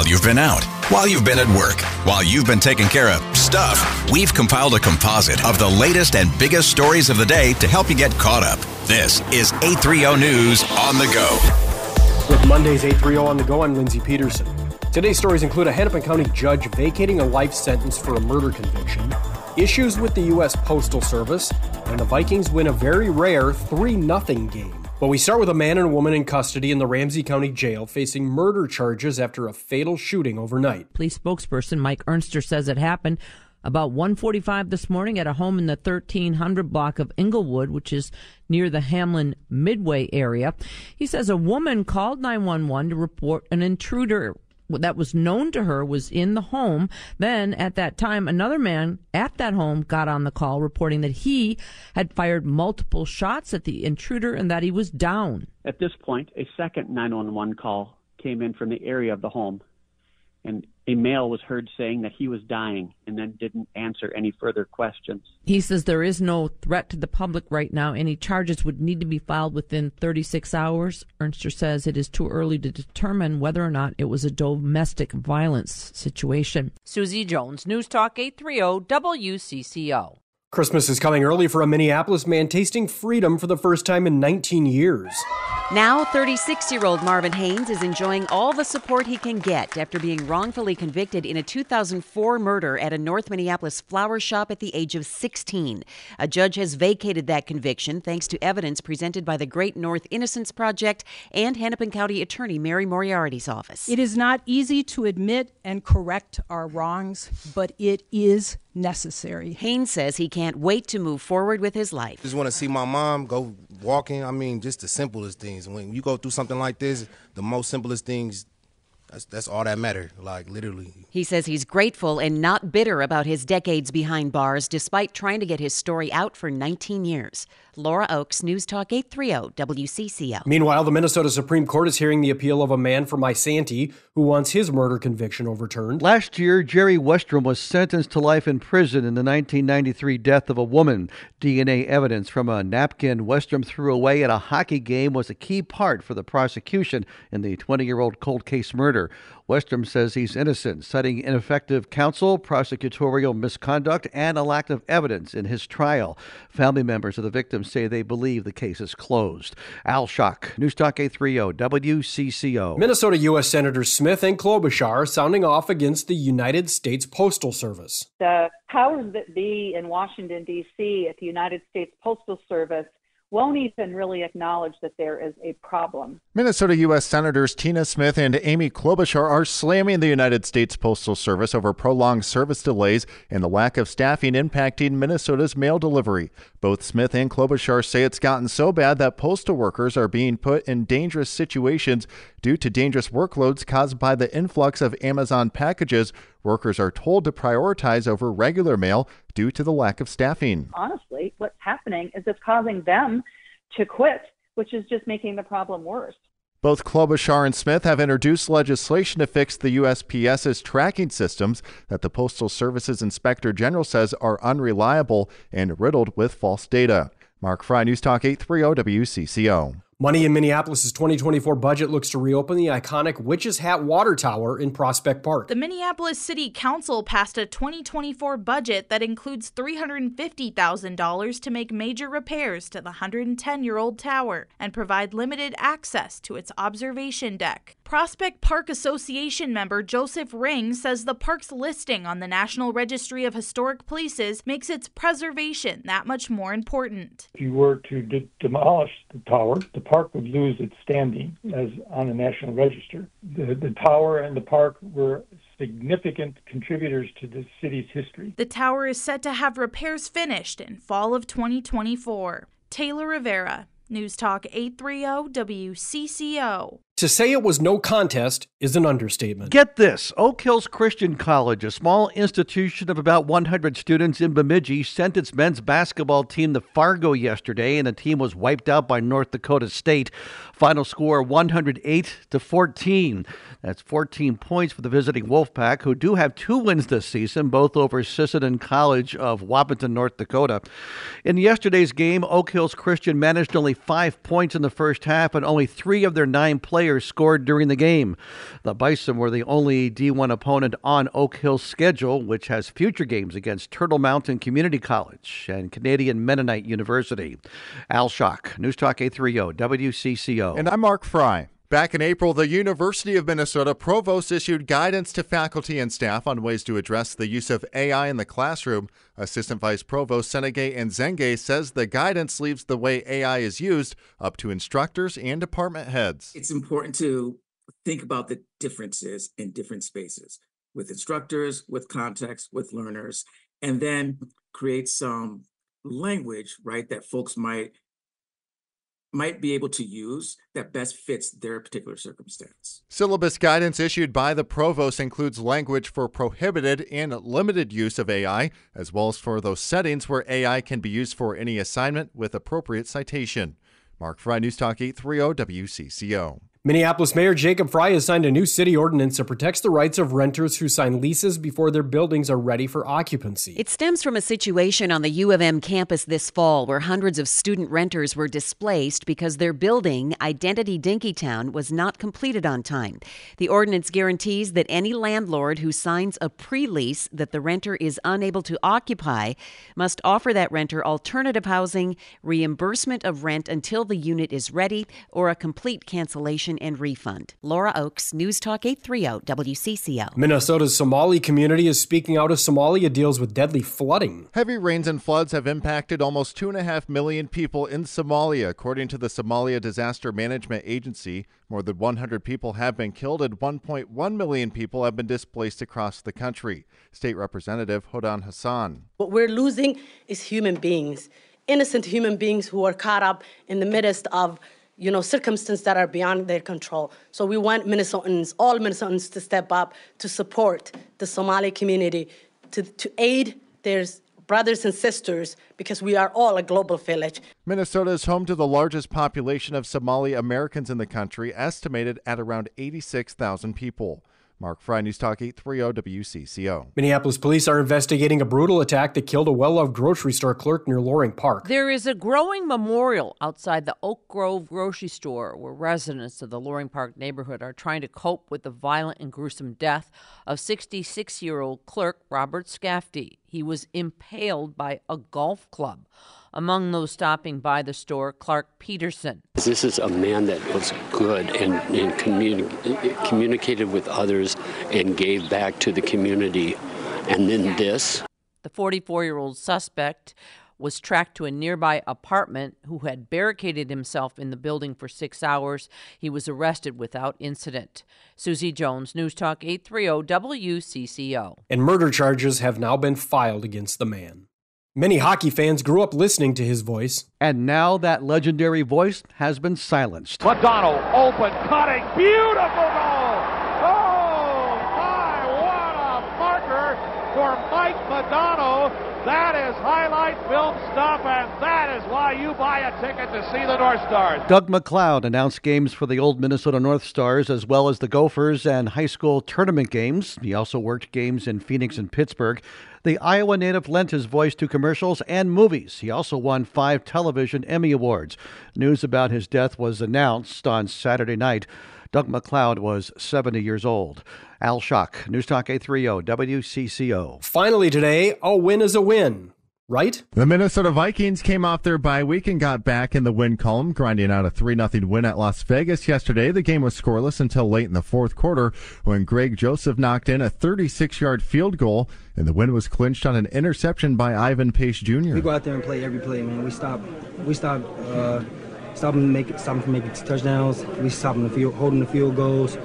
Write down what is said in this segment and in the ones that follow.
While you've been out, while you've been at work, while you've been taking care of stuff, we've compiled a composite of the latest and biggest stories of the day to help you get caught up. This is 830 News on the go. With Monday's 830 on the go, I'm Lindsey Peterson. Today's stories include a Hennepin County judge vacating a life sentence for a murder conviction, issues with the U.S. Postal Service, and the Vikings win a very rare 3 0 game. But we start with a man and a woman in custody in the Ramsey County Jail facing murder charges after a fatal shooting overnight. Police spokesperson Mike Ernster says it happened about 1:45 this morning at a home in the 1300 block of Englewood, which is near the Hamline Midway area. He says a woman called 911 to report an intruder that was known to her was in the home. Then at that time, another man at that home got on the call reporting that he had fired multiple shots at the intruder and that he was down. At this point, a second 911 call came in from the area of the home and a male was heard saying that he was dying and then didn't answer any further questions. He says there is no threat to the public right now. Any charges would need to be filed within 36 hours. Ernster says it is too early to determine whether or not it was a domestic violence situation. Susie Jones, News Talk 830 WCCO. Christmas is coming early for a Minneapolis man tasting freedom for the first time in 19 years. Now, 36 year old Marvin Haynes is enjoying all the support he can get after being wrongfully convicted in a 2004 murder at a North Minneapolis flower shop at the age of 16. A judge has vacated that conviction thanks to evidence presented by the Great North Innocence Project and Hennepin County Attorney Mary Moriarty's office. It is not easy to admit and correct our wrongs, but it is necessary. Haynes says he can't wait to move forward with his life. Just want to see my mom go walking. I mean, just the simplest things. When you go through something like this, the most simplest things that's, that's all that matter, like literally. He says he's grateful and not bitter about his decades behind bars, despite trying to get his story out for 19 years. Laura Oakes, News Talk 830 WCCO. Meanwhile, the Minnesota Supreme Court is hearing the appeal of a man from Isanti who wants his murder conviction overturned. Last year, Jerry Westrom was sentenced to life in prison in the 1993 death of a woman. DNA evidence from a napkin Westrom threw away at a hockey game was a key part for the prosecution in the 20 year old cold case murder. Westrom says he's innocent, citing ineffective counsel, prosecutorial misconduct, and a lack of evidence in his trial. Family members of the victims say they believe the case is closed. Al Shock, News Talk 830, WCCO. Minnesota U.S. Senators Smith and Klobuchar sounding off against the United States Postal Service. The powers that be in Washington, D.C., at the United States Postal Service won't even really acknowledge that there is a problem. Minnesota U.S. Senators Tina Smith and Amy Klobuchar are slamming the United States Postal Service over prolonged service delays and the lack of staffing impacting Minnesota's mail delivery. Both Smith and Klobuchar say it's gotten so bad that postal workers are being put in dangerous situations due to dangerous workloads caused by the influx of Amazon packages. Workers are told to prioritize over regular mail due to the lack of staffing. Honestly, what's happening is it's causing them to quit, which is just making the problem worse. Both Klobuchar and Smith have introduced legislation to fix the USPS's tracking systems that the Postal Service's Inspector General says are unreliable and riddled with false data. Mark Fry, News Talk 830 WCCO. Money in Minneapolis' 2024 budget looks to reopen the iconic Witch's Hat Water Tower in Prospect Park. The Minneapolis City Council passed a 2024 budget that includes $350,000 to make major repairs to the 110 year old tower and provide limited access to its observation deck. Prospect Park Association member Joseph Ring says the park's listing on the National Registry of Historic Places makes its preservation that much more important. If you were to de- demolish the tower, the park would lose its standing as on the National Register. The, the tower and the park were significant contributors to the city's history. The tower is set to have repairs finished in fall of 2024. Taylor Rivera, News Talk 830 WCCO. To say it was no contest is an understatement. Get this Oak Hills Christian College, a small institution of about 100 students in Bemidji, sent its men's basketball team to Fargo yesterday, and the team was wiped out by North Dakota State. Final score 108 to 14. That's 14 points for the visiting Wolfpack, who do have two wins this season, both over Sisseton College of Wahpeton, North Dakota. In yesterday's game, Oak Hills Christian managed only five points in the first half, and only three of their nine players players scored during the game. The Bison were the only D1 opponent on Oak Hill's schedule, which has future games against Turtle Mountain Community College and Canadian Mennonite University. Al Shock, News Talk 830 WCCO. And I'm Mark Fry. Back in April, the University of Minnesota provost issued guidance to faculty and staff on ways to address the use of AI in the classroom. Assistant Vice Provost Senegay and Zenge says the guidance leaves the way AI is used up to instructors and department heads. It's important to think about the differences in different spaces with instructors, with context, with learners, and then create some language, right, that folks might might be able to use that best fits their particular circumstance. Syllabus guidance issued by the provost includes language for prohibited and limited use of AI, as well as for those settings where AI can be used for any assignment with appropriate citation. Mark Fry, News Talk 830 WCCO. Minneapolis Mayor Jacob Frey has signed a new city ordinance that protects the rights of renters who sign leases before their buildings are ready for occupancy. It stems from a situation on the U of M campus this fall where hundreds of student renters were displaced because their building, Identity Dinkytown, was not completed on time. The ordinance guarantees that any landlord who signs a pre lease that the renter is unable to occupy must offer that renter alternative housing, reimbursement of rent until the unit is ready, or a complete cancellation and refund. Laura Oakes, News Talk 830 WCCO. Minnesota's Somali community is speaking out as Somalia deals with deadly flooding. Heavy rains and floods have impacted almost 2.5 million people in Somalia, according to the Somalia Disaster Management Agency. More than 100 people have been killed and 1.1 million people have been displaced across the country. State Representative Hodan Hassan. What we're losing is human beings, innocent human beings who are caught up in the midst of you know, circumstances that are beyond their control. So we want Minnesotans, all Minnesotans, to step up to support the Somali community, to, to aid their brothers and sisters, because we are all a global village. Minnesota is home to the largest population of Somali Americans in the country, estimated at around 86,000 people. Mark Fry, News Talk 830 WCCO. Minneapolis police are investigating a brutal attack that killed a well loved grocery store clerk near Loring Park. There is a growing memorial outside the Oak Grove grocery store where residents of the Loring Park neighborhood are trying to cope with the violent and gruesome death of 66 year old clerk Robert Scafty. He was impaled by a golf club. Among those stopping by the store, Clark Peterson. This is a man that was good and, and communi- communicated with others and gave back to the community. And then this. The 44 year old suspect was tracked to a nearby apartment who had barricaded himself in the building for six hours. He was arrested without incident. Susie Jones, News Talk 830 WCCO. And murder charges have now been filed against the man. Many hockey fans grew up listening to his voice. And now that legendary voice has been silenced. Modano, open, cutting, beautiful goal! Oh, my, what a marker for Mike Modano. That is highlight film stuff, and that is why you buy a ticket to see the North Stars. Doug MacLeod announced games for the old Minnesota North Stars as well as the Gophers and high school tournament games. He also worked games in Phoenix and Pittsburgh. The Iowa native lent his voice to commercials and movies. He also won five television Emmy Awards. News about his death was announced on Saturday night. Doug MacLeod was 70 years old. Al Shock, News Talk 830 WCCO. Finally today, a win is a win right? The Minnesota Vikings came off their bye week and got back in the win column, grinding out a 3 0 win at Las Vegas yesterday. The game was scoreless until late in the fourth quarter when Greg Joseph knocked in a 36 yard field goal, and the win was clinched on an interception by Ivan Pace Jr. We go out there and play every play, man. We stop, we stop, uh, stop them, make, stop them from making touchdowns. We stop them the field, holding the field goals.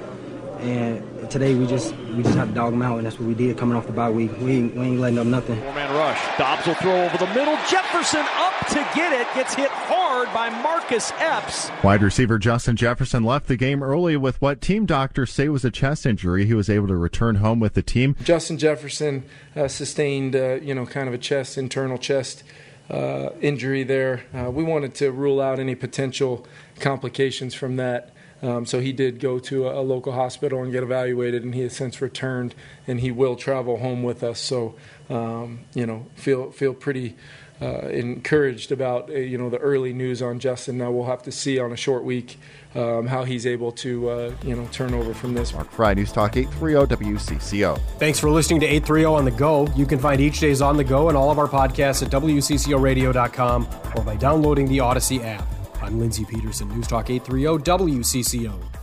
And today we just we just had to dog them out, and that's what we did coming off the bye week. We ain't, we ain't letting up nothing. Four man rush. Dobbs will throw over the middle. Jefferson up to get it. Gets hit hard by Marcus Epps. Wide receiver Justin Jefferson left the game early with what team doctors say was a chest injury. He was able to return home with the team. Justin Jefferson uh, sustained, uh, you know, kind of a chest, internal chest. Uh, injury there. Uh, we wanted to rule out any potential complications from that. Um, so he did go to a, a, local hospital and get evaluated, and he has since returned, and he will travel home with us. So, um, you know, feel feel pretty uh, encouraged about uh, you know the early news on Justin. Now we'll have to see on a short week um, how he's able to uh, you know turn over from this. Mark Fry, News Talk 830 WCCO. Thanks for listening to 830 on the go. You can find each day's on the go and all of our podcasts at WCCORadio.com or by downloading the Odyssey app. I'm Lindsey Peterson, News Talk 830 WCCO.